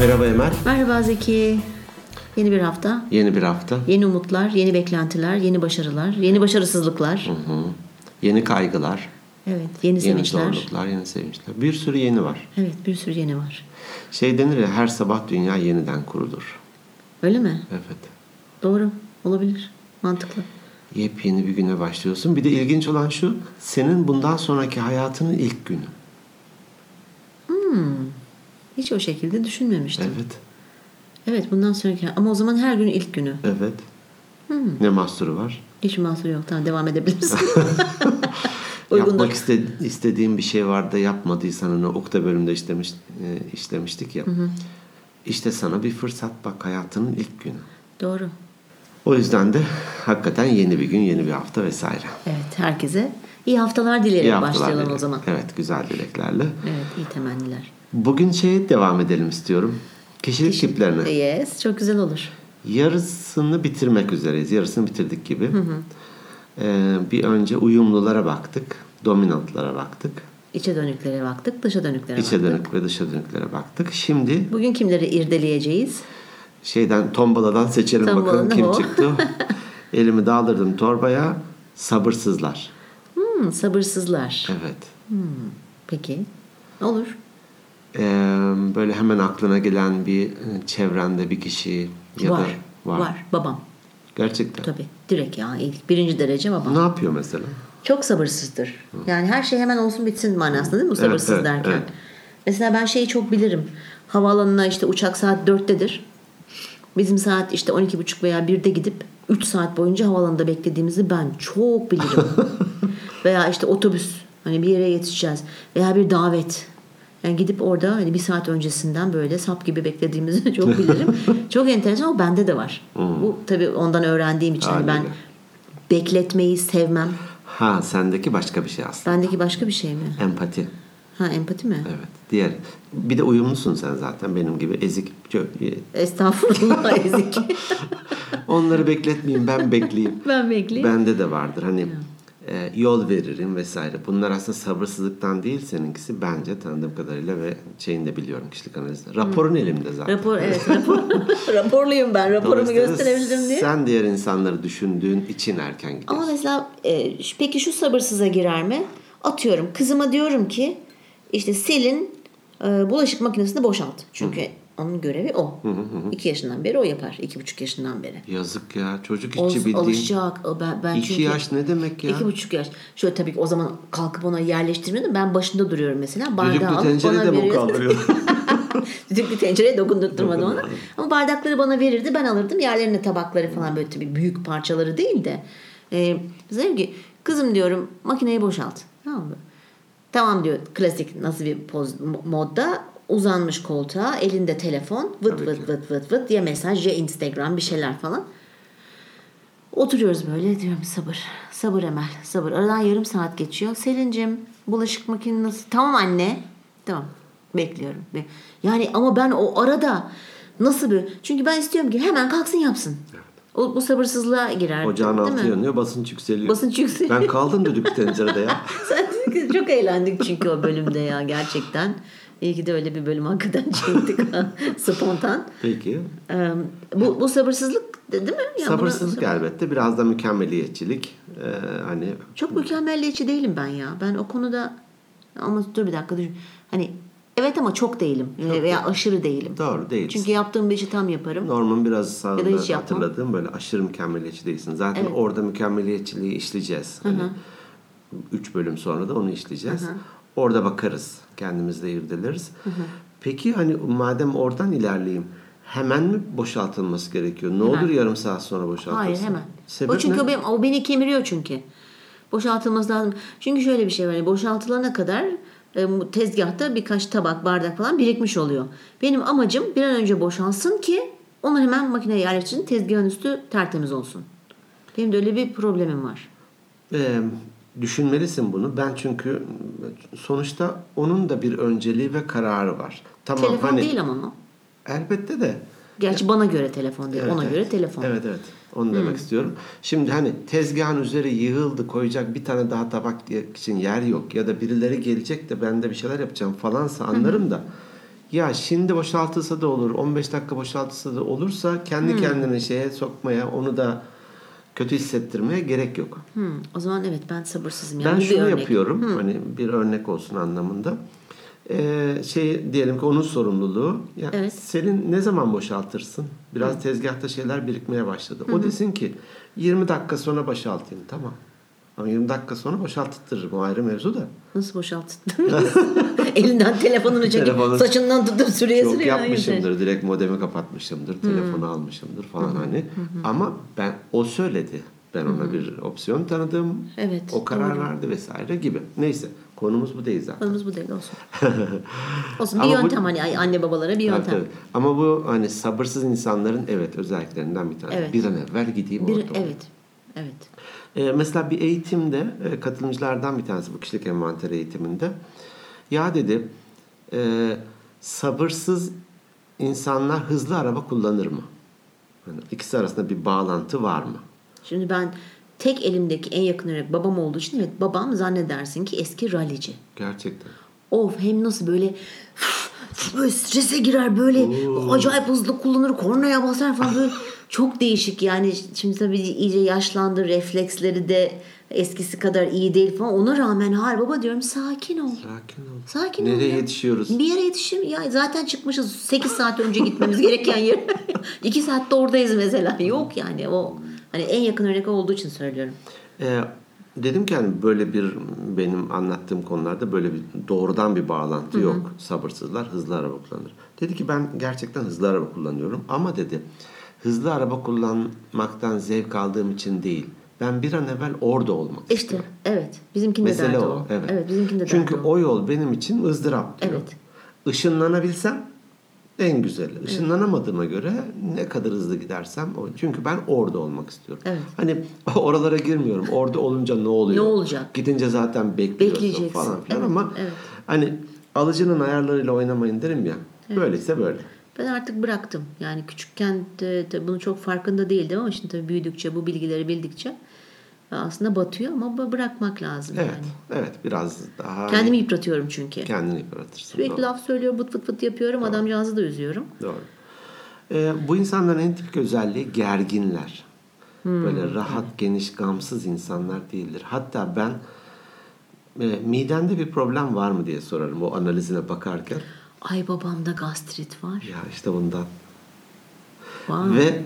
Merhaba Emel. Merhaba Zeki. Yeni bir hafta, Yeni bir hafta. yeni umutlar, yeni beklentiler, yeni başarılar, yeni başarısızlıklar. Hı. Yeni kaygılar, Evet, yeni yeni sevinçler. zorluklar, yeni sevinçler. Bir sürü yeni var. Evet, bir sürü yeni var. Şey denir ya her sabah dünya yeniden kurulur. Öyle mi? Evet. Doğru. Olabilir. Mantıklı. Yepyeni bir güne başlıyorsun. Bir de ilginç olan şu, senin bundan sonraki hayatının ilk günü. Hiç o şekilde düşünmemiştim. Evet. Evet, bundan sonraki ama o zaman her gün ilk günü. Evet. Ne mahsuru var? Hiç mahsur yok. Tamam devam edebilirsin. Yapmak iste, istediğin bir şey var da yapmadıysan onu okta bölümde işlemiş, e, işlemiştik ya. İşte sana bir fırsat bak hayatının ilk günü. Doğru. O yüzden de hakikaten yeni bir gün, yeni bir hafta vesaire. Evet, herkese iyi haftalar dileyerek İyi haftalar başlayalım dilerim. o zaman. Evet, güzel dileklerle. Evet, iyi temenniler. Bugün şeye devam edelim istiyorum. Kişilik tiplerine. Yes, çok güzel olur. Yarısını bitirmek üzereyiz. Yarısını bitirdik gibi. Ee, bir önce uyumlulara baktık. Dominantlara baktık. İçe dönüklere baktık, dışa dönüklere İçe baktık. dönük ve dışa dönüklere baktık. Şimdi Bugün kimleri irdeleyeceğiz? şeyden tombaladan seçelim bakalım kim o. çıktı. Elimi daldırdım torbaya. Sabırsızlar. Hmm, sabırsızlar. Evet. Peki. Olur. Böyle hemen aklına gelen bir e, çevrende bir kişi ya var. da var. Babam. Gerçekten. Tabii. Direkt ya. ilk birinci derece babam. Ne yapıyor mesela? Çok sabırsızdır. Yani her şey hemen olsun bitsin manasında değil mi Evet, sabırsız evet, derken? evet. Mesela ben şeyi çok bilirim. Havaalanına işte uçak saat 4'tedir. Bizim saat işte 12.30 veya 1'de gidip 3 saat boyunca havaalanında beklediğimizi ben çok bilirim. veya işte otobüs hani bir yere yetişeceğiz veya bir davet. Yani gidip orada hani bir saat öncesinden böyle sap gibi beklediğimizi çok bilirim. çok enteresan ama bende de var. Bu tabii ondan öğrendiğim için hani ben bekletmeyi sevmem. Ha sendeki başka bir şey aslında. Bendeki başka bir şey mi? Empati. Ha empati mi? Evet. Diğer. Bir de uyumlusun sen zaten benim gibi ezik. Çok- Estağfurullah ezik. Onları bekletmeyeyim ben bekleyeyim. ben bekleyeyim. Bende de vardır. Hani e, yol veririm vesaire. Bunlar aslında sabırsızlıktan değil seninkisi bence tanıdığım kadarıyla ve şeyini de biliyorum kişilik analizde. Raporun elimde zaten. Rapor evet rapor. Raporluyum ben. Raporumu gösterebilirim diye. Sen diğer insanları düşündüğün için erken gidiyorsun. Ama mesela e, peki şu sabırsıza girer mi? Atıyorum kızıma diyorum ki işte Selin e, bulaşık makinesini boşalt. Çünkü onun görevi o. İki yaşından beri o yapar. iki buçuk yaşından beri. Yazık ya. Çocuk içi bildiğin. alışacak. Ben, ben İki çünkü, yaş ne demek ya? İki buçuk yaş. Şöyle tabii ki o zaman kalkıp ona yerleştirmiyordum. Ben başında duruyorum mesela. Bardağı alıp tencere bana de mi kaldırıyor? Düdüklü tencereye dokundurtturmadı ona. Ama bardakları bana verirdi. Ben alırdım. Yerlerine tabakları falan böyle tabii büyük parçaları değil de. Ee, dedim ki kızım diyorum makineyi boşalt. Tamam mı? Tamam diyor klasik nasıl bir poz modda uzanmış koltuğa elinde telefon vıt vıt ki. vıt vıt vıt ya mesaj ya Instagram bir şeyler falan. Oturuyoruz böyle diyorum sabır. Sabır Emel sabır. Aradan yarım saat geçiyor. Selin'cim bulaşık makinesi tamam anne. Tamam bekliyorum. Be- Yani ama ben o arada nasıl bir çünkü ben istiyorum ki hemen kalksın yapsın. O, bu sabırsızlığa girer. Ocağın değil altı mi? yanıyor, basınç yükseliyor. Basınç yükseliyor. Ben kaldım düdüklü tencerede ya. Sen çok eğlendik çünkü o bölümde ya gerçekten. İyi ki de öyle bir bölüm hakikaten çektik. Spontan. Peki. Ee, bu, bu sabırsızlık de- değil mi? Ya Sabırsızlık bunu- elbette. Biraz da mükemmeliyetçilik. Ee, hani Çok mükemmelliyetçi değilim ben ya. Ben o konuda ama dur bir dakika düşün. Hani evet ama çok değilim veya aşırı değilim. doğru değil. Çünkü yaptığım bir işi tam yaparım. Norman biraz sağında Ya da hatırladığım böyle aşırı mükemmeliyetçi değilsin. Zaten Evet. orada mükemmeliyetçiliği işleyeceğiz. Hani üç bölüm sonra da onu işleyeceğiz. Orada bakarız. Kendimizde irdeleriz. Peki hani madem oradan ilerleyeyim. Hemen mi boşaltılması gerekiyor? Ne olur yarım saat sonra boşaltılsın? Hayır hemen. Sebep o çünkü ne? o, benim, o beni kemiriyor çünkü. Boşaltılması lazım. Çünkü şöyle bir şey var. hani Boşaltılana kadar e, tezgahta birkaç tabak, bardak falan birikmiş oluyor. Benim amacım bir an önce boşalsın ki onu hemen makineye yerleştirin. Tezgahın üstü tertemiz olsun. Benim de öyle bir problemim var. Ee, düşünmelisin bunu. Ben çünkü sonuçta onun da bir önceliği ve kararı var. Tamam telefon hani değil ama o. elbette de Gerçi bana göre telefon değil. Evet, Ona evet. göre telefon. Evet evet. Onu demek istiyorum. Şimdi hani tezgahın üzeri yığıldı koyacak bir tane daha tabak için yer yok ya da birileri gelecek de ben de bir şeyler yapacağım falansa anlarım da Ya şimdi boşaltılsa da olur, 15 dakika boşaltılsa da olursa kendi kendine şeye sokmaya, onu da kötü hissettirmeye gerek yok. Hmm, o zaman evet ben sabırsızım. Yani Ben şunu örnek. yapıyorum. Hani bir örnek olsun anlamında. Ee, şey diyelim ki onun sorumluluğu. Ya Evet. Senin ne zaman boşaltırsın? Biraz tezgahta şeyler birikmeye başladı. O desin ki 20 dakika sonra boşaltayım. Tamam. Ama 20 dakika sonra boşalttırırım. O ayrı mevzu da. Nasıl boşalttın? Elinden telefonunu çekip Telefonu- saçından tutup sürüye Çok sürüyor. yapmışımdır. Direkt modemi kapatmışımdır. Telefonu almışımdır falan hani. Ama ben o söyledi. Ben ona bir opsiyon tanıdım. Evet, O karar doğru. verdi vesaire gibi. Neyse. Konumuz bu değil zaten. Konumuz bu değil olsun. olsun bir Ama bu- yöntem hani anne babalara bir Evet, yöntem. evet. Ama bu hani sabırsız insanların evet özelliklerinden bir tanesi. Evet. Bir an evvel gideyim Bir, orada. evet. Evet. Ee, mesela bir eğitimde e, katılımcılardan bir tanesi bu kişilik envanteri eğitiminde ya dedi e, sabırsız insanlar hızlı araba kullanır mı? Yani ikisi arasında bir bağlantı var mı? Şimdi ben tek elimdeki en yakın örnek babam olduğu için evet babam zannedersin ki eski rallici. Gerçekten. Of hem nasıl böyle böyle strese girer böyle acayip hızlı kullanır kornaya basar falan böyle çok değişik yani şimdi tabii iyice yaşlandı refleksleri de eskisi kadar iyi değil falan ona rağmen hayır baba diyorum sakin ol. Sakin ol. Sakin ol. Nereye yetişiyoruz? Bir yere yetişim ya zaten çıkmışız 8 saat önce gitmemiz gereken yer. 2 saatte oradayız mesela. Yok yani o hani en yakın örnek olduğu için söylüyorum. Ee, dedim ki hani böyle bir benim anlattığım konularda böyle bir doğrudan bir bağlantı yok. Sabırsızlar hızlı araba kullanır. Dedi ki ben gerçekten hızlı araba kullanıyorum ama dedi hızlı araba kullanmaktan zevk aldığım için değil. Ben bir an evvel orada olmak İşte istiyorum. evet bizimkinde Mesele derdi o. o. Evet. Evet bizimkinde Çünkü derdi o. o yol benim için ızdırap diyor. Evet. Işınlanabilsem en güzeli. Işınlanamadığıma göre ne kadar hızlı gidersem o. Çünkü ben orada olmak istiyorum. Evet. Hani oralara girmiyorum. Orada olunca ne oluyor? Ne olacak? Gidince zaten bekliyorsun falan filan Evet, ama evet. hani alıcının ayarlarıyla oynamayın derim ya. Böyleyse böyle. Ben artık bıraktım. Yani küçükken de, de bunu çok farkında değildim ama şimdi tabii büyüdükçe bu bilgileri bildikçe aslında batıyor ama bu- bırakmak lazım Evet. yani. Evet. Biraz daha Kendimi yıpratıyorum çünkü. kendini yıpratırsın. Sürekli Doğru. laf söylüyor, bıt fıt fıt yapıyorum. Adamcağızı da üzüyorum. Doğru. Ee, bu insanların en tipik özelliği gerginler. Hmm. Böyle rahat, geniş, gamsız insanlar değildir. Hatta ben e, midende bir problem var mı diye sorarım o analizine bakarken. Ay babamda gastrit var. Ya işte bundan. Vay. Ve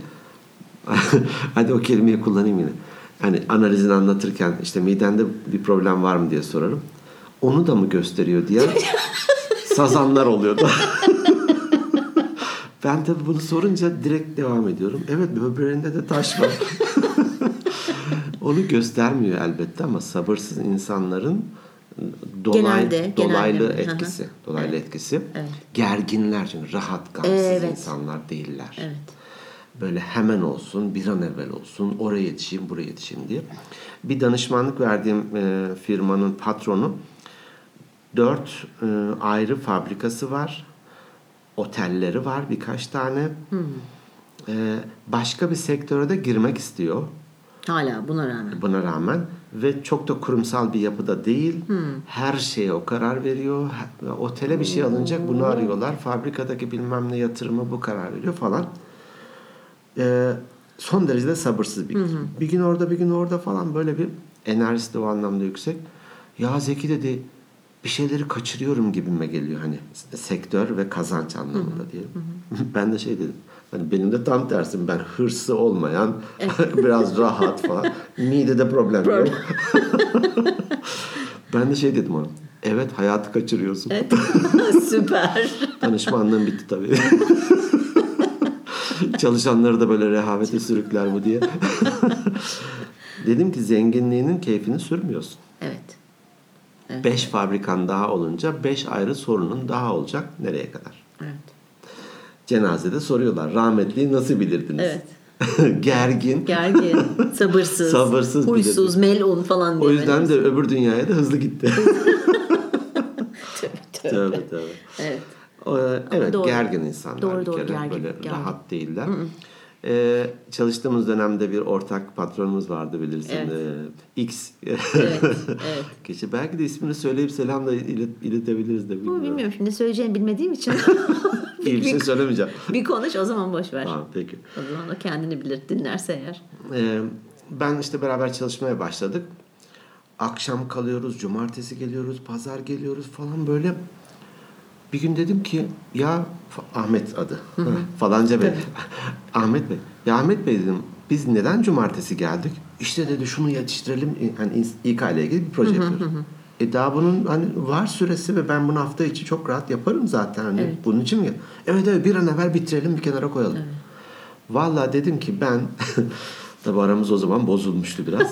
hadi o kelimeyi kullanayım yine. Hani analizini anlatırken işte midende bir problem var mı diye sorarım. Onu da mı gösteriyor diye sazanlar oluyordu. ben tabii bunu sorunca direkt devam ediyorum. Evet böbreğinde de taş var. Onu göstermiyor elbette ama sabırsız insanların dolay, Genelde, dolaylı genelde. Etkisi, dolaylı etkisi. Evet. Gerginler çünkü rahat, gamsız Evet. insanlar değiller. Evet. Böyle hemen olsun, bir an evvel olsun, oraya yetişeyim, buraya yetişeyim diye. Bir danışmanlık verdiğim e, firmanın patronu dört e, ayrı fabrikası var. Otelleri var birkaç tane. E, başka bir sektöre de girmek istiyor Hala buna rağmen. buna rağmen ve çok da kurumsal bir yapıda değil. Her şeye o karar veriyor. Otele bir şey alınacak bunu arıyorlar. Fabrikadaki bilmem ne yatırımı bu karar veriyor falan. Ee, son derece de sabırsız bir kız. Bir gün orada bir gün orada falan böyle bir enerjisi de o anlamda yüksek. Ya Zeki dedi bir şeyleri kaçırıyorum gibime geliyor hani sektör ve kazanç anlamında diye. ben de şey dedim. Hani benim de tam tersim ben hırsı olmayan biraz rahat falan. Midede problem yok. ben de şey dedim ona. Evet hayatı kaçırıyorsun. Evet. Süper. Danışmanlığım bitti tabii. Çalışanları da böyle rehavete sürükler bu diye. Dedim ki zenginliğinin keyfini sürmüyorsun. Evet. Beş fabrikan daha olunca beş ayrı sorunun daha olacak. Nereye kadar? Cenazede soruyorlar. Rahmetliyi nasıl bilirdiniz? Evet. Gergin. Gergin, sabırsız, Sabırsız huysuz, melun falan O diye. yüzden de öbür dünyaya da hızlı gitti. Tövbe, tövbe. tövbe tövbe. Evet. Ee, Evet doğru. gergin insanlar Doğru, bir doğru, kere gergin, böyle gergin. rahat değiller. Ee, çalıştığımız dönemde bir ortak patronumuz vardı bilirsin. Evet. Ee, X. Evet, evet. Kişi belki de ismini söyleyip selam da ilet- iletebiliriz de Ama bilmiyorum. bilmiyorum şimdi söyleyeceğini bilmediğim için. İyi bir şey söylemeyeceğim. bir konuş o zaman boş ver. Tamam peki. O zaman o kendini bilir dinlerse eğer. Ee, ben işte beraber çalışmaya başladık. Akşam kalıyoruz, cumartesi geliyoruz, pazar geliyoruz falan böyle. Bir gün dedim ki ya Ahmet adı falanca bey. Ahmet Bey. Ya Ahmet Bey dedim biz neden cumartesi geldik? İşte dedi şunu yetiştirelim. Hani İK ile ilgili bir proje yapıyoruz. E daha bunun hani var süresi ve ben bunu hafta içi çok rahat yaparım zaten. Hani Evet. Bunun için mi? Evet evet bir an evvel bitirelim bir kenara koyalım. Vallahi dedim ki ben tabi aramız o zaman bozulmuştu biraz.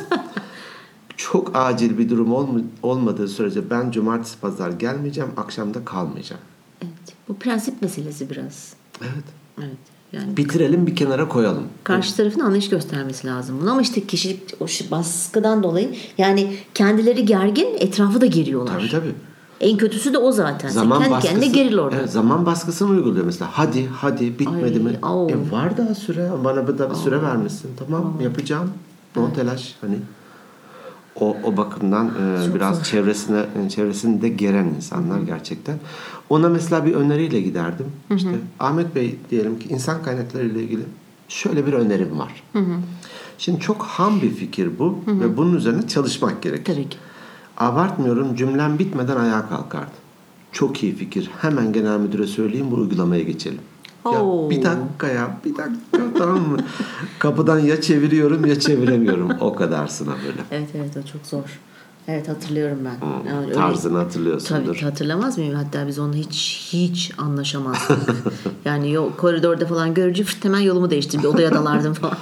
Çok acil bir durum olm- olmadığı sürece ben cumartesi pazar gelmeyeceğim, akşamda kalmayacağım. Evet. Bu prensip meselesi biraz. Evet. Evet. Yani Bitirelim bir kenara koyalım. karşı tarafın anlayış göstermesi lazım. Bunu ama işte kişilik o baskıdan dolayı yani kendileri gergin etrafı da geriyorlar. Tabii tabii. En kötüsü de o zaten. Sen Zaman kendi baskısı, kendine geril orada. Evet, zaman baskısını uyguluyor mesela. Hadi hadi bitmedi Ay, mi? au. E var daha süre. Bana bir da bir süre vermişsin. Tamam yapacağım. No telaş hani. O, o bakımdan e, biraz zor. çevresine e, çevresinde geren insanlar gerçekten. Ona mesela bir öneriyle giderdim. İşte Ahmet Bey diyelim ki insan kaynakları ile ilgili şöyle bir önerim var. Şimdi çok ham bir fikir bu ve bunun üzerine çalışmak gerekir. Tabii ki. Abartmıyorum cümlem bitmeden ayağa kalkardı. Çok iyi fikir. Hemen genel müdüre söyleyeyim bu uygulamaya geçelim. Ya Oo. bir dakika ya bir dakika tamam mı? Kapıdan ya çeviriyorum ya çeviremiyorum. O kadarsına böyle. Evet evet o çok zor. Evet hatırlıyorum ben. Yani öyle- Tarzını Tabii hatırlıyorsundur. ki hatırlamaz mıyım? Hatta biz onunla hiç hiç anlaşamazdık. yani yol, koridorda falan görünce hemen yolumu değiştirdim. Bir odaya dalardım falan.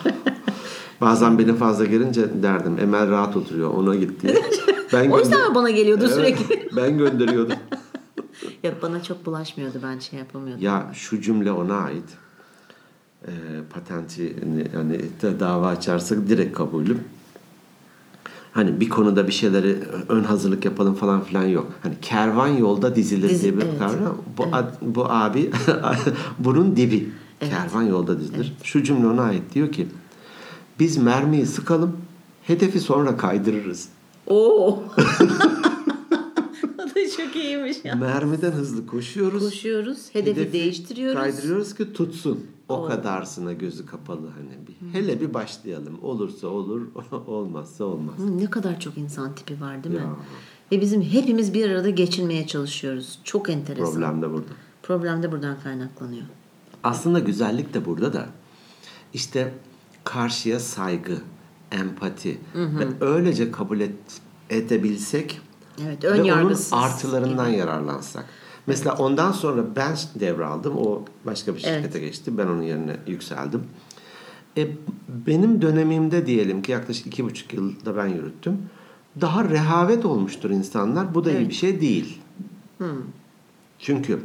Bazen beni fazla gelince derdim Emel rahat oturuyor ona git diye. Ben o yüzden gönder- bana geliyordu Evet, sürekli? ben gönderiyordum. Yok bana çok bulaşmıyordu. Ben şey yapamıyordum. Ya şu cümle ona ait. E, patenti yani dava açarsak direkt kabulüm. Hani bir konuda bir şeyleri ön hazırlık yapalım falan filan yok. Hani kervan yolda dizilir Dizi- diye bir evet. kavram. Bu, ad- bu abi bunun dibi. Kervan yolda dizilir. Şu cümle ona ait diyor ki biz mermiyi sıkalım hedefi sonra kaydırırız. Oo. çok iyiymiş ya. Mermiden hızlı koşuyoruz. Koşuyoruz. Hedefi, değiştiriyoruz. Kaydırıyoruz ki tutsun. O kadarsına gözü kapalı hani bir. Hele bir başlayalım. Olursa olur, olmazsa olmaz. Hı, Ne kadar çok insan tipi var değil mi? Ya. Ve bizim hepimiz bir arada geçinmeye çalışıyoruz. Çok enteresan. Problem de burada. Problem de buradan kaynaklanıyor. Aslında güzellik de burada da. İşte karşıya saygı, empati ve öylece kabul et, edebilsek Evet, ve ön onun yargısız. artılarından yararlansak. Mesela ondan sonra ben devraldım. O başka bir şirkete Evet. geçti. Ben onun yerine yükseldim. E, benim dönemimde diyelim ki yaklaşık iki buçuk yılda ben yürüttüm. Daha rehavet olmuştur insanlar. Bu da iyi bir şey değil. Çünkü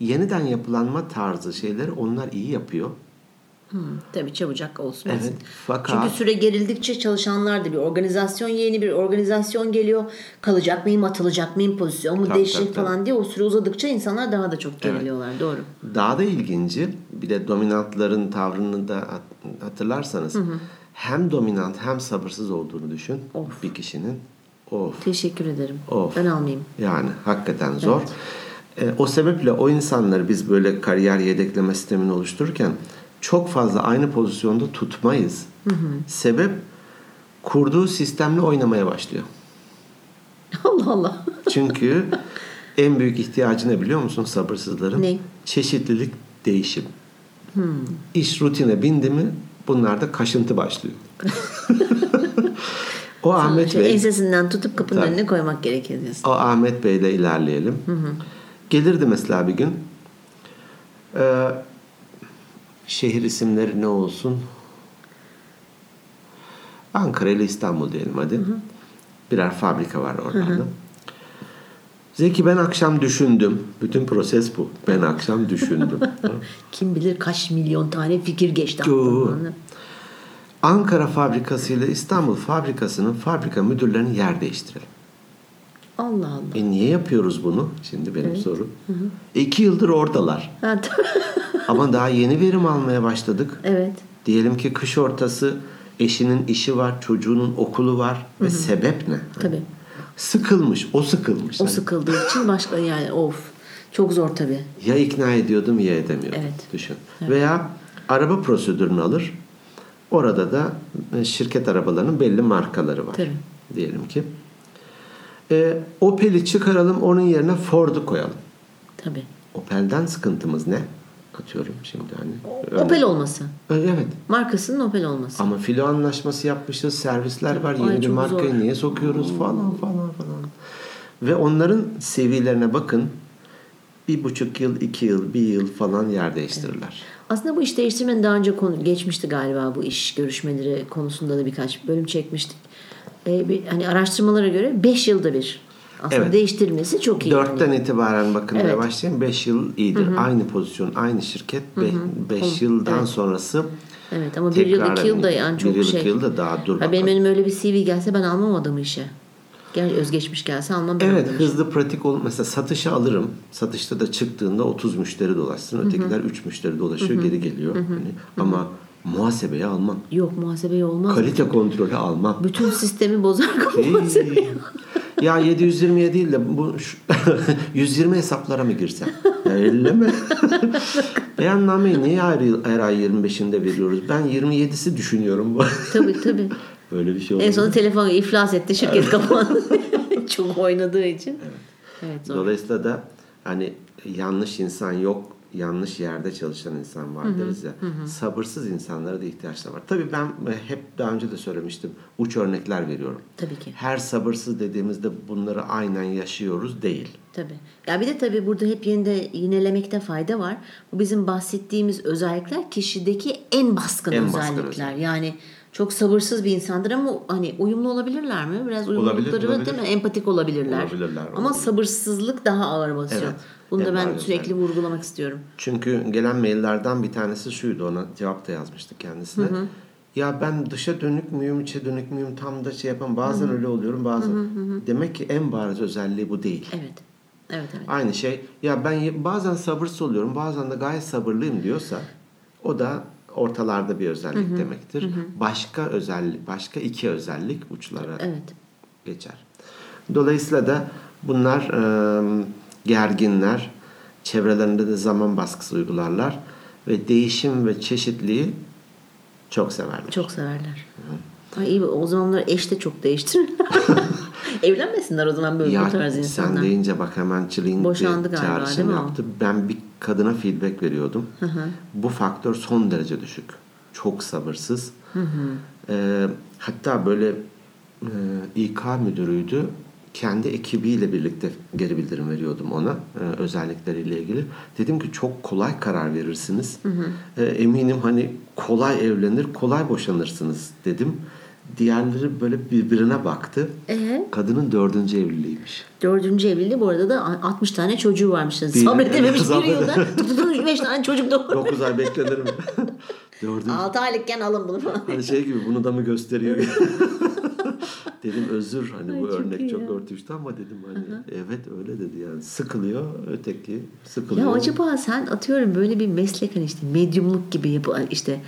yeniden yapılanma tarzı şeyleri onlar iyi yapıyor. Hı, tabii çabucak olsun. Evet, fakat- Çünkü süre gerildikçe çalışanlar da bir organizasyon yeni bir organizasyon geliyor. Kalacak mıyım, atılacak mıyım, pozisyon mu değişecek tabii. falan diye o süre uzadıkça insanlar daha da çok geriliyorlar. Doğru. Daha da ilginci bir de dominantların tavrını da hat- hatırlarsanız hem dominant hem sabırsız olduğunu düşün Of. bir kişinin. Of. Teşekkür ederim. Of. Ben almayayım. Yani hakikaten zor. E, o sebeple o insanları biz böyle kariyer yedekleme sistemini oluştururken çok fazla aynı pozisyonda tutmayız. Sebep kurduğu sistemle oynamaya başlıyor. Allah Allah. Çünkü en büyük ihtiyacı ne biliyor musun sabırsızların? Ne? Çeşitlilik, değişim. İş rutine bindi mi bunlarda kaşıntı başlıyor. o Ahmet Şöyle Bey, Ensesinden tutup kapının Tabii. önüne koymak gerekiyor diyorsun. o Ahmet Bey ile ilerleyelim. Gelirdi mesela bir gün. Ee, şehir isimleri ne olsun? Ankara ile İstanbul diyelim hadi. Birer fabrika var oralarda. Zeki ben akşam düşündüm. Bütün proses bu. Ben akşam düşündüm. Kim bilir kaç milyon tane fikir geçti aklımdan. Ankara fabrikası ile İstanbul fabrikasının fabrika müdürlerini yer değiştirelim. Allah Allah. E niye yapıyoruz bunu? Şimdi benim sorum. İki yıldır oradalar. Ha, tamam. Ama daha yeni verim almaya başladık. evet. Diyelim ki kış ortası eşinin işi var, çocuğunun okulu var ve sebep ne? Tabii. Sıkılmış, o sıkılmış. O Hani sıkıldığı için başka yani of. Çok zor tabii. ya ikna ediyordum ya edemiyordum. Evet. Düşün. Veya araba prosedürünü alır. Orada da e, şirket arabalarının belli markaları var. Tabii. Diyelim ki. E, Opel'i çıkaralım onun yerine Ford'u koyalım. Tabii. Opel'den sıkıntımız ne? Atıyorum şimdi hani. Öyle- Opel olması. E, Evet. Markasının Opel olması. Ama filo anlaşması yapmışız, servisler var, Ay, yeni bir markayı zor. niye sokuyoruz falan falan falan. Ve onların seviyelerine bakın. Bir buçuk yıl, iki yıl, bir yıl falan yer değiştirirler. Aslında bu iş değiştirmenin daha önce konu, geçmişti galiba bu iş görüşmeleri konusunda da birkaç bölüm çekmiştik. Ee, bir, hani araştırmalara göre 5 yılda bir aslında Evet. değiştirilmesi çok iyi. yani. Dörtten itibaren bakın Evet. başlayın. Beş yıl iyidir. Aynı pozisyon, aynı şirket. Be, beş yıldan sonrası Evet ama bir yıl iki yılda yani çok bir yıl şey. yılda daha dur Ha, benim önüme öyle bir CV gelse ben almam adamı işe. Gel özgeçmiş gelse almam Evet adamı işe. hızlı pratik ol. Mesela satışa alırım. Satışta da çıktığında 30 müşteri dolaşsın. Ötekiler 3 müşteri dolaşıyor geri geliyor. Hani, ama muhasebeye almam. Yok muhasebeye olmaz. Kalite kontrolü almam. Bütün sistemi bozar muhasebeye. ya 720'ye değil de bu şu- 120 hesaplara mı girsem? Ya 50 mi? Beyannameyi niye her, yıl, her ay 25'inde veriyoruz? Ben 27'si düşünüyorum. bu. tabii tabii. Böyle bir şey En oldu. sonunda telefon iflas etti şirket kapandı. çok oynadığı için. Evet. zor. Dolayısıyla da hani yanlış insan yok, yanlış yerde çalışan insan var deriz ya. Sabırsız insanlara da ihtiyaçlar var. Tabii ben hep daha önce de söylemiştim. Uç örnekler veriyorum. Tabii ki. Her sabırsız dediğimizde bunları aynen yaşıyoruz değil. Tabii. Ya bir de tabii burada hep yenide yinelemekte fayda var. Bu bizim bahsettiğimiz özellikler kişideki en baskın En baskın özellikler. özellik. Yani çok sabırsız bir insandır ama hani uyumlu olabilirler mi? Biraz uyumlulukları Olabilir, olabilir. değil mi? Empatik olabilirler. Olabilirler, Ama olabilir. sabırsızlık daha ağır basıyor. Evet. Bunu da En ben bariz sürekli vurgulamak istiyorum. Çünkü gelen maillerden bir tanesi şuydu ona cevap da yazmıştık kendisine. Ya ben dışa dönük müyüm, içe dönük müyüm tam da şey yapan bazen öyle oluyorum bazen. Demek ki en bariz özelliği bu değil. Evet. Evet evet. Aynı şey ya ben bazen sabırsız oluyorum bazen de gayet sabırlıyım diyorsa o da ortalarda bir özellik demektir. Başka özellik, başka iki özellik uçlara Evet. geçer. Dolayısıyla da bunlar e, gerginler, çevrelerinde de zaman baskısı uygularlar ve değişim ve çeşitliği çok severler. Çok severler. Ay iyi o zamanlar eş de çok değiştirir. Evlenmesinler o zaman böyle bu Ya tarz sen insanlar. deyince bak hemen çılıyın Boşandı bir galiba, çağrışım yaptı. Ben bir kadına feedback veriyordum. Bu faktör son derece düşük. Çok sabırsız. Ee, hatta böyle e, İK müdürüydü. Kendi ekibiyle birlikte geri bildirim veriyordum ona e, özellikleriyle ilgili. Dedim ki çok kolay karar verirsiniz. E, eminim hani kolay evlenir, kolay boşanırsınız dedim. Diğerleri böyle birbirine baktı. Ee? Kadının dördüncü evliliğiymiş. Dördüncü evliliği bu arada da 60 tane çocuğu varmış. Değil mi? Sabredememiş bir yılda. 5 tane çocuk doğurdu. 9 ay beklenir mi? Dördüncü. 6 aylıkken alın bunu falan. Hani şey gibi bunu da mı gösteriyor? dedim özür hani Ay, bu çok örnek çok ya. örtüştü ama dedim hani evet öyle dedi yani sıkılıyor öteki sıkılıyor. Ya acaba sen atıyorum böyle bir meslek hani işte medyumluk gibi yapı işte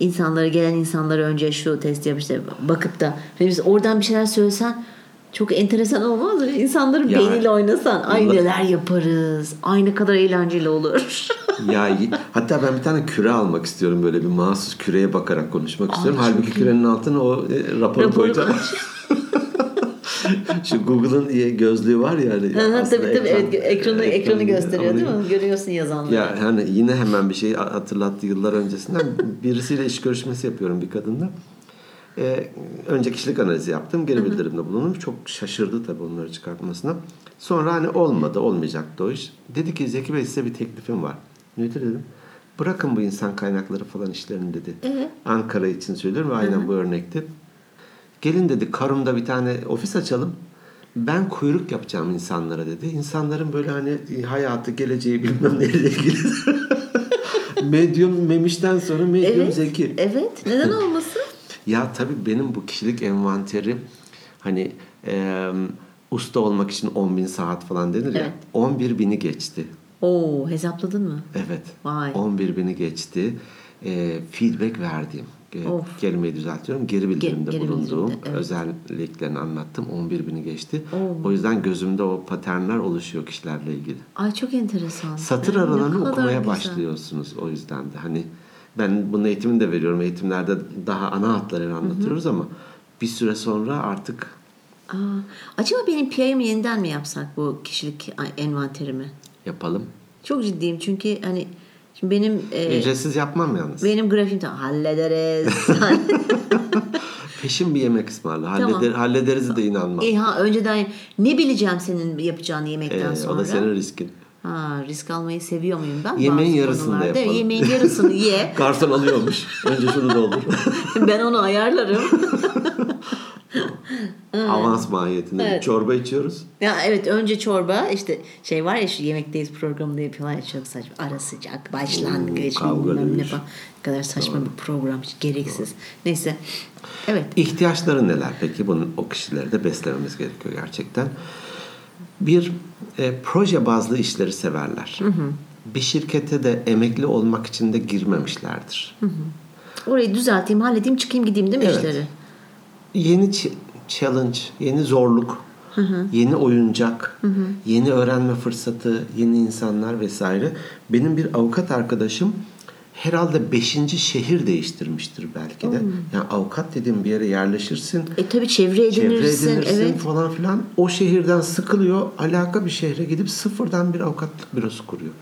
insanlara gelen insanlara önce şu test yap işte bakıp da hani biz oradan bir şeyler söylesen çok enteresan olmaz mı? İnsanların Ya, beyniyle oynasan ay neler yaparız. Ay ne kadar eğlenceli olur. ya hatta ben bir tane küre almak istiyorum böyle bir mahsus küreye bakarak konuşmak istiyorum. çok Halbuki iyi. kürenin altına o e, raporu Raporu koyacağım. Şu Google'ın gözlüğü var ya hani. Tabii tabii evet, ekranı, ekranı ekranı- gösteriyor değil mi? Görüyorsun yazanları. Ya hani yine hemen bir şey hatırlattı yıllar öncesinden. Birisiyle iş görüşmesi yapıyorum bir kadınla. Ee, önce kişilik analizi yaptım. Geri bildirimde bulundum. Çok şaşırdı tabii onları çıkartmasına. Sonra hani olmadı, olmayacaktı o iş. Dedi ki Zeki Bey size bir teklifim var. Nedir dedim. Bırakın bu insan kaynakları falan işlerini dedi. Ankara için söylüyorum ve aynen bu örnekti. Gelin dedi Karum'da bir tane ofis açalım. Ben kuyruk yapacağım insanlara dedi. İnsanların böyle hani hayatı, geleceği bilmem neyle ilgili. medyum Memiş'ten sonra medyum Evet. Zeki. Evet. Neden olmasın? Ya tabii benim bu kişilik envanteri hani e, usta olmak için 10 bin saat falan denir ya. Evet. 11 bini geçti. Oo hesapladın mı? Evet. Vay. 11 bini geçti. e, feedback verdiğim e, Of. kelimeyi düzeltiyorum. Geri bildirimde geri bulunduğum bildirimde, evet. özelliklerini anlattım. 11 bini geçti. Oo. O yüzden gözümde o paternler oluşuyor kişilerle ilgili. Ay çok enteresan. Satır Yani aralarını okumaya güzel. başlıyorsunuz o yüzden de. Hani ben bunun eğitimini de veriyorum. Eğitimlerde daha ana hatlarını anlatıyoruz ama bir süre sonra artık Aa, acaba benim PI'mi yeniden mi yapsak bu kişilik envanterimi? yapalım. Çok ciddiyim çünkü hani şimdi benim e, Ücretsiz yapmam yalnız. benim grafiğimde hallederiz. Peşin bir yemek ısmarla. Tamam. Halleder, hallederiz de inanmam. e, ha, önceden ne bileceğim senin yapacağın yemekten Ee, sonra? o da senin riskin. Ha, risk almayı seviyor muyum ben? Yemeğin Bazı yarısını da konularda. yapalım. Yemeğin yarısını ye. Garson alıyormuş. Önce şunu doldur. ben onu ayarlarım. Avans mahiyetinde Evet. çorba içiyoruz. Ya evet önce çorba işte şey var ya şu yemekteyiz programında yapıyorlar ya çok saçma. Ara sıcak başlangıç Oo, kavga ne kadar saçma bir program hiç gereksiz. Neyse. Evet. İhtiyaçları neler peki? Bunun o kişileri de beslememiz gerekiyor gerçekten. Bir e, proje bazlı işleri severler. Bir şirkete de emekli olmak için de girmemişlerdir. Orayı düzelteyim, halledeyim, çıkayım gideyim değil mi Evet. işleri? Yeni challenge, yeni zorluk, yeni oyuncak, yeni öğrenme fırsatı, yeni insanlar vesaire. Benim bir avukat arkadaşım herhalde beşinci şehir değiştirmiştir belki de. Yani avukat dediğim bir yere yerleşirsin. E tabii çevre Çevre edinirsin. edinirsin evet. falan filan. O şehirden sıkılıyor. Alaka bir şehre gidip sıfırdan bir avukatlık bürosu kuruyor.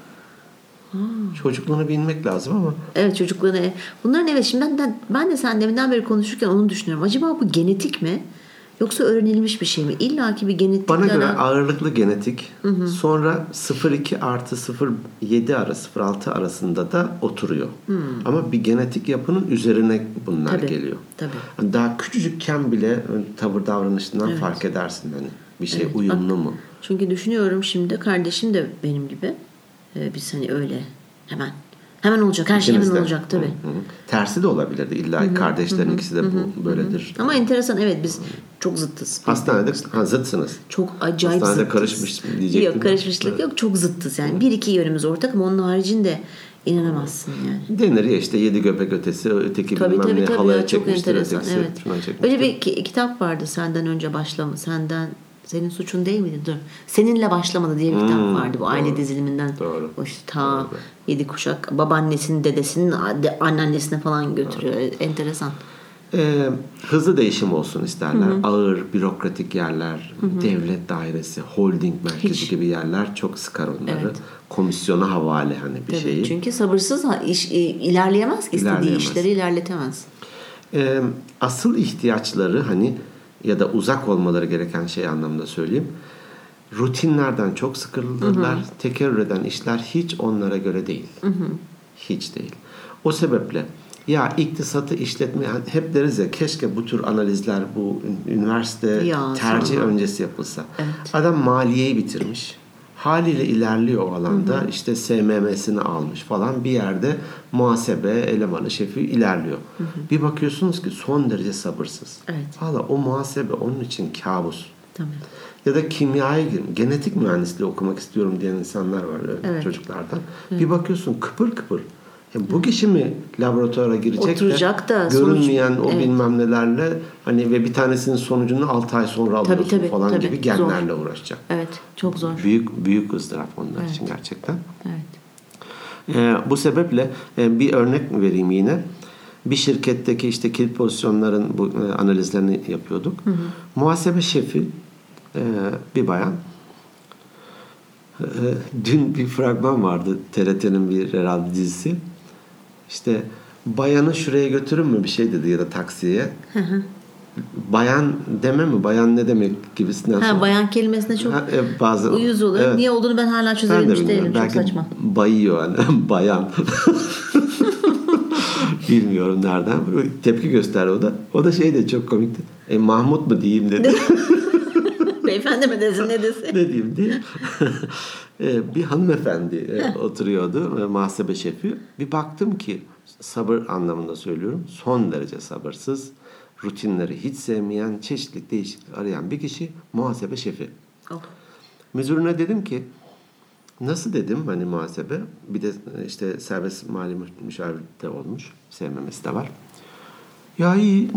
Çocukluğunu bilmek lazım ama Evet çocukluğuna. Bunların evet şimdi ben de, ben de sen deminden beri konuşurken onu düşünüyorum. Acaba bu genetik mi? Yoksa öğrenilmiş bir şey mi? İlla ki bir genetik Bana göre ağırlıklı genetik. Sonra 0.2 artı 0.7 ara 0.6 arasında da oturuyor. Ama bir genetik yapının üzerine bunlar Tabii, geliyor. tabii. Hani Daha küçücükken bile tavır davranışından fark edersin hani bir şey uyumlu mu? Çünkü düşünüyorum şimdi kardeşim de benim gibi. Ee, biz hani öyle hemen. Hemen olacak. Her şey hemen olacak tabii. Hı hı. Tersi de olabilirdi. İlla kardeşlerin ikisi de bu böyledir. Ama enteresan evet biz çok zıttız. Hastanede ha, zıtsınız. Çok acayip Hastanede zıttız. karışmış diyecektim. Yok karışmışlık yok. Çok zıttız yani. Bir iki yönümüz ortak ama onun haricinde inanamazsın yani. Denir ya işte yedi göbek ötesi, öteki Tabii bilmem tabii ne tabii halaya ya, çok çekmiştir, enteresan ötekisi evet. Böyle bir ki- kitap vardı senden önce başlama. Senden senin suçun değil miydi? Dur. Seninle başlamadı diye bir kitap vardı bu aile diziliminden. Hmm, Doğru. İşte ta yedi kuşak babaannesinin dedesinin anneannesine falan götürüyor. Enteresan. Ee, hızlı değişim olsun isterler. Ağır, bürokratik yerler, devlet dairesi, holding merkezi Hiç. gibi yerler çok sıkar onları. Evet. Komisyona havale hani bir Tabii. şeyi. Çünkü sabırsız iş, e, ilerleyemez ki istediği İlerleyemez. işleri ilerletemez. Ee, asıl ihtiyaçları hani ya da uzak olmaları gereken şey anlamda söyleyeyim. Rutinlerden çok sıkılırlar. Tekerrür eden işler hiç onlara göre değil. Hiç değil. O sebeple ya iktisatı işletme hep deriz ya keşke bu tür analizler bu üniversite Ya, tercih sonra. öncesi yapılsa. Evet. Adam maliyeyi bitirmiş. Haliyle ilerliyor o alanda. İşte SMM'sini almış falan bir yerde muhasebe, elemanı, şefi ilerliyor. Bir bakıyorsunuz ki son derece sabırsız. Evet. Valla o muhasebe onun için kabus. Tabii. Ya da kimyaya gir, genetik mühendisliği okumak istiyorum diyen insanlar var öyle Evet. çocuklardan. Bir bakıyorsun kıpır kıpır. Ya bu kişi mi laboratuvara girecek Oturacak de da sonuç- görünmeyen o Evet. bilmem nelerle hani ve bir tanesinin sonucunu 6 ay sonra alıyorsun tabii, falan tabii. gibi genlerle uğraşacak. Evet. Çok zor. Büyük büyük ızdırap onlar için gerçekten. Evet. Ee, bu sebeple e, bir örnek vereyim yine. Bir şirketteki işte kilit pozisyonların bu e, analizlerini yapıyorduk. Muhasebe şefi e, bir bayan. E, dün bir fragman vardı TRT'nin bir herhalde dizisi. İşte bayanı şuraya götürün mü bir şey dedi ya da taksiye. Bayan deme mi? Bayan ne demek gibisinden Ha, sonra- bayan kelimesine çok Ha, e, bazı uyuz oluyor. Evet. Niye olduğunu ben hala Ben de çözebilmiş değilim. Çok Belki saçma. bayıyor hani bayan. Bilmiyorum nereden. Tepki gösterdi o da. O da şey de çok komikti. E, Mahmut mu diyeyim dedi. Beyefendi mi desin ne desin? ne diyeyim diye. E, bir hanımefendi e, oturuyordu e, muhasebe şefi. Bir baktım ki sabır anlamında söylüyorum. Son derece sabırsız. Rutinleri hiç sevmeyen, çeşitlilik değişiklik arayan bir kişi muhasebe şefi. Oh. Müdürüne dedim ki Nasıl dedim hani muhasebe bir de işte serbest mali müşavir de olmuş. Sevmemesi de var. Ya iyi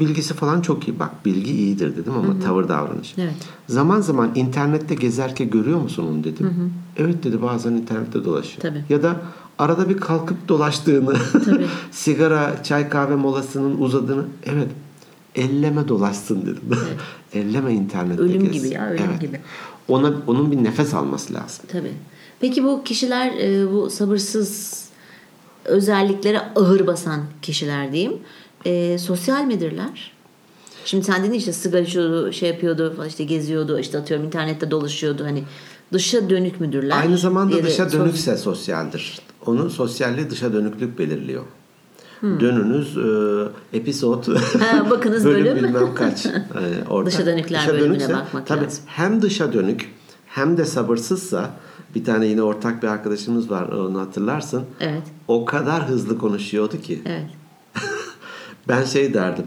bilgisi falan çok iyi. Bak bilgi iyidir dedim ama tavır davranış. Evet. Zaman zaman internette gezerken görüyor musun onu dedim. Evet dedi bazen internette dolaşıyor. Tabii. Ya da arada bir kalkıp dolaştığını, Tabii. sigara, çay kahve molasının uzadığını evet elleme dolaşsın dedim. elleme internette Ölüm gez. gibi ya, ölüm Evet. gibi. Ona onun bir nefes alması lazım. Tabii. Peki bu kişiler e, bu sabırsız özelliklere ağır basan kişiler diyeyim. E, sosyal midirler? Şimdi sen dedin işte sigara içiyordu, şey yapıyordu, işte geziyordu, işte atıyorum internette dolaşıyordu. Hani dışa dönük müdürler? Aynı zamanda dışa dönükse sosyaldir. Onun sosyalliği dışa dönüklük belirliyor. Dönünüz e, episod Ha, bakınız bölüm. bilmem kaç. Orada. Dışa dönükler bölümüne bakmak tabii, lazım. Hem dışa dönük hem de sabırsızsa bir tane yine ortak bir arkadaşımız var onu hatırlarsın. Evet. O kadar hızlı konuşuyordu ki. Evet. Ben şey derdim.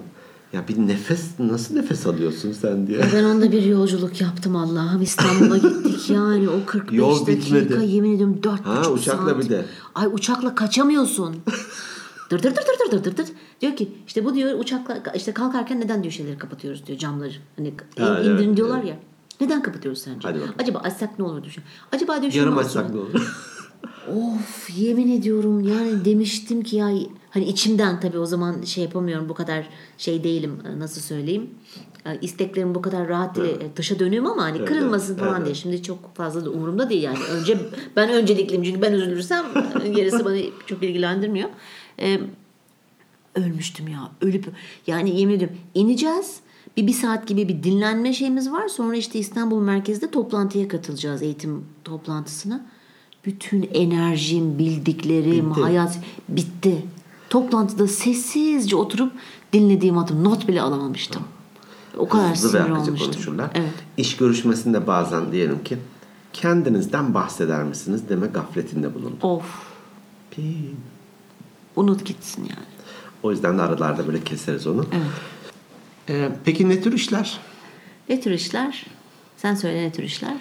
Ya bir nefes nasıl nefes alıyorsun sen diye. Ben onda bir yolculuk yaptım Allah'ım. İstanbul'a gittik yani o 45 Yol dakika bitmedi. yemin ediyorum 4,5 Ha, saat. uçakla bir de. Ay uçakla kaçamıyorsun. dır dır dır dır dır dır dır. Diyor ki işte bu diyor uçakla işte kalkarken neden diyor şeyleri kapatıyoruz diyor camları. Hani Ha, in- indirin evet, diyorlar evet. ya. Neden kapatıyoruz sence? Hadi bakalım. Acaba açsak ne olur düşün. Acaba diyor Yarım açsak? ne olur? Of yemin ediyorum yani demiştim ki ya hani içimden tabii o zaman şey yapamıyorum bu kadar şey değilim nasıl söyleyeyim? E, isteklerim bu kadar rahat değil E, dışa dönüyorum ama hani kırılmasın evet, falan evet. diye şimdi çok fazla da umurumda değil yani. Önce ben öncelikliyim çünkü ben üzülürsem gerisi bana çok ilgilendirmiyor. E, ölmüştüm ya ölüp yani yemin ediyorum ineceğiz. Bir, bir saat gibi bir dinlenme şeyimiz var. Sonra işte İstanbul merkezde toplantıya katılacağız eğitim toplantısına. Bütün enerjim bildiklerim Bitti. hayat bitti toplantıda sessizce oturup dinlediğim adım not bile alamamıştım o kadar Hızlı ve sinir akıcı olmuştum konuşurlar. evet İş görüşmesinde bazen diyelim ki kendinizden bahseder misiniz deme gafletinde bulundum. of Pi. unut gitsin yani O yüzden de aralarda böyle keseriz onu. evet Ee, peki ne tür işler? ne tür işler sen söyle ne tür işler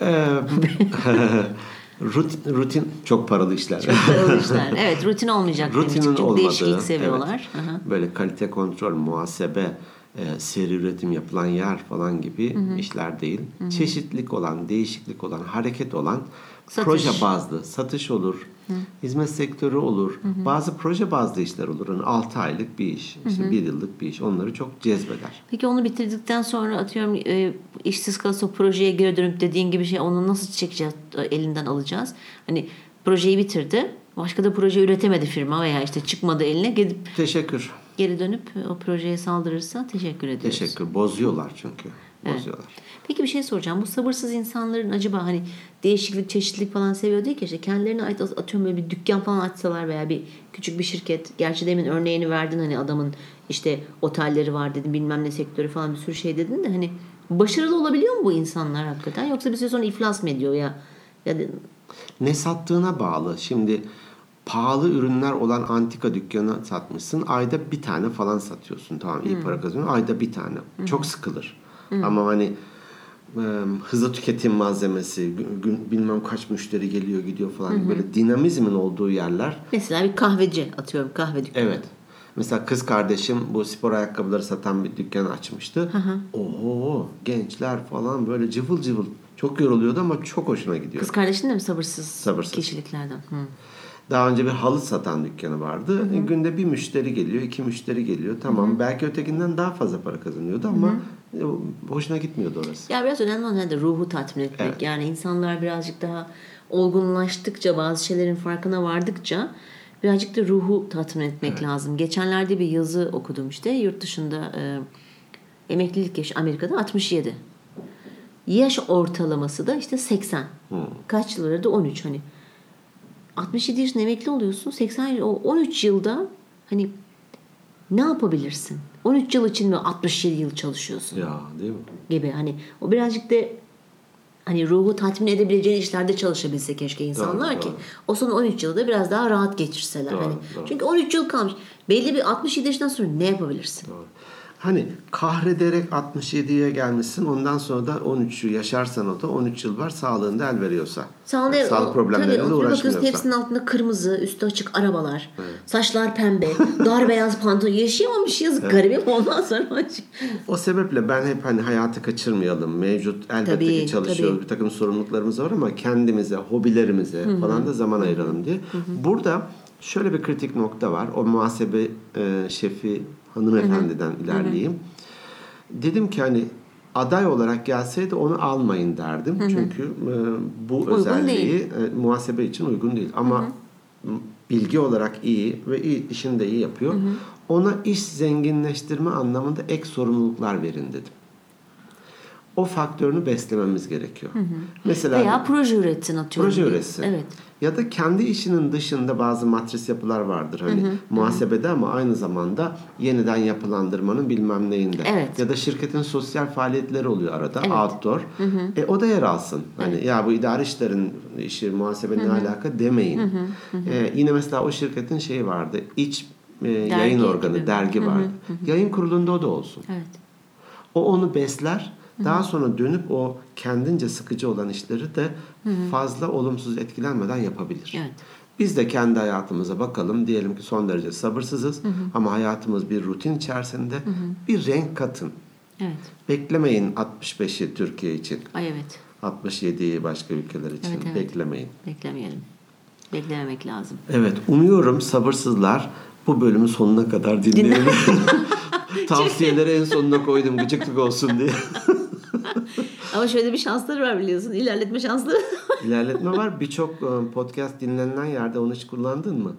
Ee, rutin, rutin çok paralı işler. Paralı işler. Evet rutin olmayacak. Rutinin Çok olmadığı, değişiklik seviyorlar. evet. Aha. böyle kalite kontrol, muhasebe, e, seri üretim yapılan yer falan gibi işler değil. Çeşitlilik olan, değişiklik olan, hareket olan Satış. proje bazlı satış olur, hizmet sektörü olur. Bazı proje bazlı işler olur. Yani 6 aylık bir iş, işte 1 yıllık bir iş onları çok cezbeder. Peki onu bitirdikten sonra atıyorum e, işsiz kalırsa o projeye geri dönüp dediğin gibi şey onu nasıl çekeceğiz e, elinden alacağız? Hani projeyi bitirdi. Başka da proje üretemedi firma veya işte çıkmadı eline gidip Teşekkür. geri dönüp e, o projeye saldırırsa teşekkür ediyoruz. Teşekkür. Bozuyorlar çünkü. Bozuyorlar. Peki bir şey soracağım. Bu sabırsız insanların acaba hani değişiklik, çeşitlilik falan seviyor değil ki işte kendilerine ait atıyorum böyle bir dükkan falan açsalar veya bir küçük bir şirket. Gerçi demin örneğini verdin hani adamın işte otelleri var dedin bilmem ne sektörü falan bir sürü şey dedin de hani başarılı olabiliyor mu bu insanlar hakikaten yoksa bir süre sonra iflas mı ediyor ya? Ya da- Ne sattığına bağlı. Şimdi pahalı ürünler olan antika dükkanı satmışsın. Ayda bir tane falan satıyorsun. Tamam iyi para kazanıyorsun. Ayda bir tane. Çok sıkılır. Ama hani e, hızlı tüketim malzemesi, gün, bilmem kaç müşteri geliyor gidiyor falan. Böyle dinamizmin olduğu yerler. mesela bir kahveci atıyorum kahve dükkanı. Evet. Mesela kız kardeşim bu spor ayakkabıları satan bir dükkan açmıştı. Oho gençler falan böyle cıvıl cıvıl. Çok yoruluyordu ama çok hoşuna gidiyor. Kız kardeşin de mi sabırsız, Sabırsız. kişiliklerden? Hı. Daha önce bir halı satan dükkanı vardı. E, günde bir müşteri geliyor, iki müşteri geliyor. Tamam belki ötekinden daha fazla para kazanıyordu ama e, hoşuna gitmiyordu orası. Ya biraz önemli olan da ruhu tatmin etmek. Evet. Yani insanlar birazcık daha olgunlaştıkça, bazı şeylerin farkına vardıkça birazcık da ruhu tatmin etmek lazım. Geçenlerde bir yazı okudum işte yurt dışında e, emeklilik yaşı Amerika'da 67. Yaş ortalaması da işte 80. Kaç yıl arada 13 hani. 67 yaşında emekli oluyorsun. 80 o 13 yılda hani ne yapabilirsin? 13 yıl için mi 67 yıl çalışıyorsun? Ya değil mi? gibi hani o birazcık da hani ruhu tatmin edebileceği işlerde çalışabilse keşke insanlar Doğru, ki doğru. o son 13 yılı da biraz daha rahat geçirseler. Doğru, hani. doğru. Çünkü 13 yıl kalmış. Belli bir 67 yaşından sonra ne yapabilirsin? Doğru. Hani kahrederek 67'ye gelmişsin. Ondan sonra da 13'ü yaşarsan o da 13 yıl var sağlığında el veriyorsa. Sağlık, Sağlık problemleriyle tabii, uğraşmıyorsa. hepsinin altında kırmızı, üstü açık arabalar. Saçlar pembe, dar beyaz pantolon. Yaşayamamış yazık garibim. Ondan sonra O sebeple ben hep hani hayatı kaçırmayalım. Mevcut elbette Tabii, ki çalışıyoruz. tabii. Bir takım sorumluluklarımız var ama kendimize, hobilerimize falan da zaman ayıralım diye. Burada şöyle bir kritik nokta var. O muhasebe e, şefi hanımefendiden ilerleyeyim. Dedim ki hani aday olarak gelseydi onu almayın derdim. Çünkü e, bu Uygun özelliği değil. e, muhasebe için uygun değil. Ama bilgi olarak iyi ve iyi, işini de iyi yapıyor. Ona iş zenginleştirme anlamında ek sorumluluklar verin dedim. O faktörünü beslememiz gerekiyor. Mesela veya proje üretsin atıyorum. proje üretsin. Evet. Ya da kendi işinin dışında bazı matris yapılar vardır. Hani muhasebede ama aynı zamanda yeniden yapılandırmanın bilmem neyinde. Evet. Ya da şirketin sosyal faaliyetleri oluyor arada. Evet. Outdoor. E, o da yer alsın. Hani ya bu idari işlerin işi muhasebenin alaka demeyin. E, yine mesela o şirketin şeyi vardı. İç e, yayın organı, gibi. dergi vardı. Yayın kurulunda o da olsun. Evet. O onu besler. Daha sonra dönüp o kendince sıkıcı olan işleri de fazla olumsuz etkilenmeden yapabilir. Evet. Biz de kendi hayatımıza bakalım. Diyelim ki son derece sabırsızız ama hayatımız bir rutin içerisinde bir renk katın. Evet. Beklemeyin 65'i Türkiye için. Ay evet. 67'yi başka ülkeler için. Evet, evet. Beklemeyin. Beklemeyelim. Beklememek lazım. Evet, umuyorum sabırsızlar bu bölümü sonuna kadar dinleyelim. Tavsiyeleri en sonuna koydum gıcıklık olsun diye. Ama şöyle bir şansları var biliyorsun. İlerletme şansları. İlerletme var. Birçok e, podcast dinlenen yerde onu hiç kullandın mı?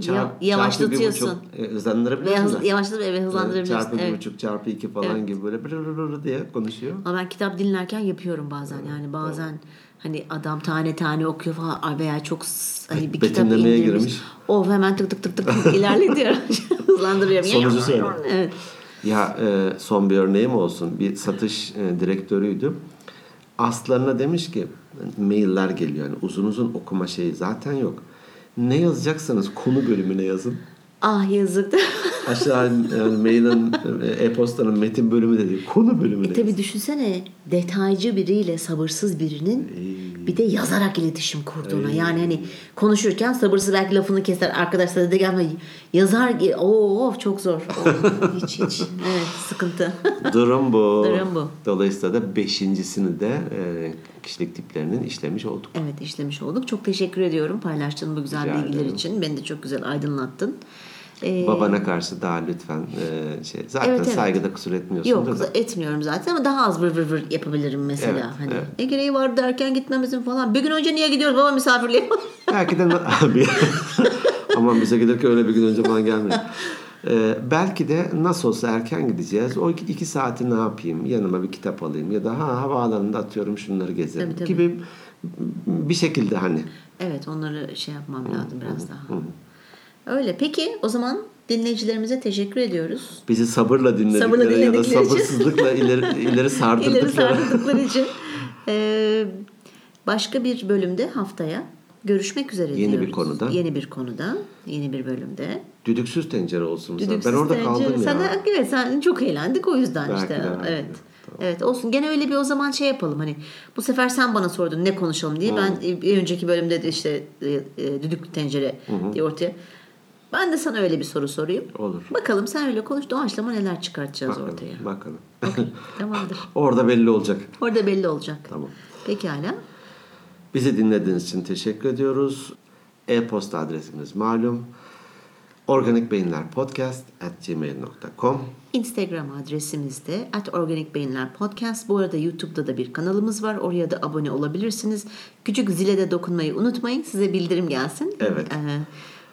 Çarp- Ya- yavaşlatıyorsun. çarpı bir buçuk, e, hızlandırabiliyor Veya musun? hız, yavaşlatıp eve hızlandırabilirsin. Çarpı bir Evet. buçuk, çarpı iki falan Evet. gibi böyle bır diye konuşuyor. Ama ben kitap dinlerken yapıyorum bazen. Yani bazen hani adam tane tane okuyor falan veya çok hani bir kitap indirmiş. girmiş. Of hemen tık tık tık tık tık ilerletiyor. Hızlandırıyorum. Sonucu söyle. Evet. Ya e, son bir örneğim olsun. Bir satış e, direktörüydü. Aslarına demiş ki mailler geliyor. Yani uzun uzun okuma şeyi zaten yok. Ne yazacaksanız konu bölümüne yazın. Ah yazık. Aşağı yani mailin, e, e-postanın metin bölümü de değil, konu bölümüne yazın. Tabii düşünsene detaycı biriyle sabırsız birinin bir de yazarak iletişim kurduğuna. Yani hani konuşurken sabırsız belki lafını keser. Arkadaşlar da gelme yazar oo çok zor. Hiç hiç. Evet sıkıntı. Durum bu. Durum bu. Dolayısıyla da beşincisini de e, kişilik tiplerinin işlemiş olduk. Evet işlemiş olduk. Çok teşekkür ediyorum paylaştığın bu güzel Rica bilgiler ederim. için. Beni de çok güzel aydınlattın. Ee, Babana karşı daha lütfen e, şey zaten Evet, evet. saygıda kusur etmiyorsun Yok da. etmiyorum zaten ama daha az vır vır vır yapabilirim mesela. Evet, hani evet. ne gereği var derken gitmemizin falan. Bir gün önce niye gidiyoruz baba misafirliğe? Belki de abi aman bize gelirken öyle bir gün önce falan gelmiyor. Ee, belki de nasıl olsa erken gideceğiz. O iki, iki saati ne yapayım? Yanıma bir kitap alayım ya da ha havaalanında atıyorum şunları gezerim Tabii, tabii. gibi bir şekilde hani. evet onları şey yapmam lazım biraz daha. Öyle. Peki o zaman dinleyicilerimize teşekkür ediyoruz. Bizi sabırla dinledikleri Sabırla ya da dinledikleri için. sabırsızlıkla ileri, ileri sardırdıkları. İleri sardıkları için. Ee, başka bir bölümde haftaya görüşmek üzere Yeni bir diyoruz. konuda. Yeni bir konuda. Yeni bir bölümde. Düdüksüz tencere olsun. Düdüksüz ben orada tencere. kaldım ya. Sen, evet sen çok eğlendik o yüzden Belki işte. belki de. evet. Evet olsun. Gene öyle bir o zaman şey yapalım hani bu sefer sen bana sordun ne konuşalım diye. Ben bir önceki bölümde de işte e, e, düdük tencere diye ortaya. Ben de sana öyle bir soru sorayım. Olur. Bakalım sen öyle konuş doğaçlama neler çıkartacağız Bakalım, ortaya. bakalım. Tamamdır. Orada belli olacak. Orada belli olacak. Tamam. Pekala. Bizi dinlediğiniz için teşekkür ediyoruz. E-posta adresimiz malum. organikbeyinlerpodcast.gmail.com Instagram adresimiz de at Organik Beyinler Podcast. Bu arada YouTube'da da bir kanalımız var. Oraya da abone olabilirsiniz. Küçük zile de dokunmayı unutmayın. Size bildirim gelsin. Evet. Ee,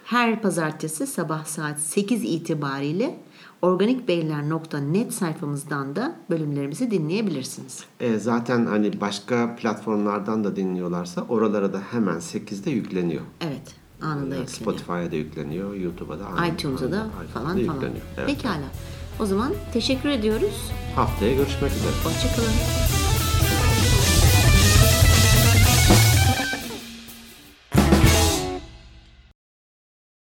Her pazartesi sabah saat 8 itibariyle organikbeyler.net sayfamızdan da bölümlerimizi dinleyebilirsiniz. E, zaten hani başka platformlardan da dinliyorlarsa oralara da hemen 8'de yükleniyor. Evet. Anında Yani yükleniyor. Spotify'a da yükleniyor, YouTube'a da iTunes'a da falan falan. yükleniyor. Evet. Pekala. O zaman teşekkür ediyoruz. Haftaya görüşmek üzere. Hoşçakalın.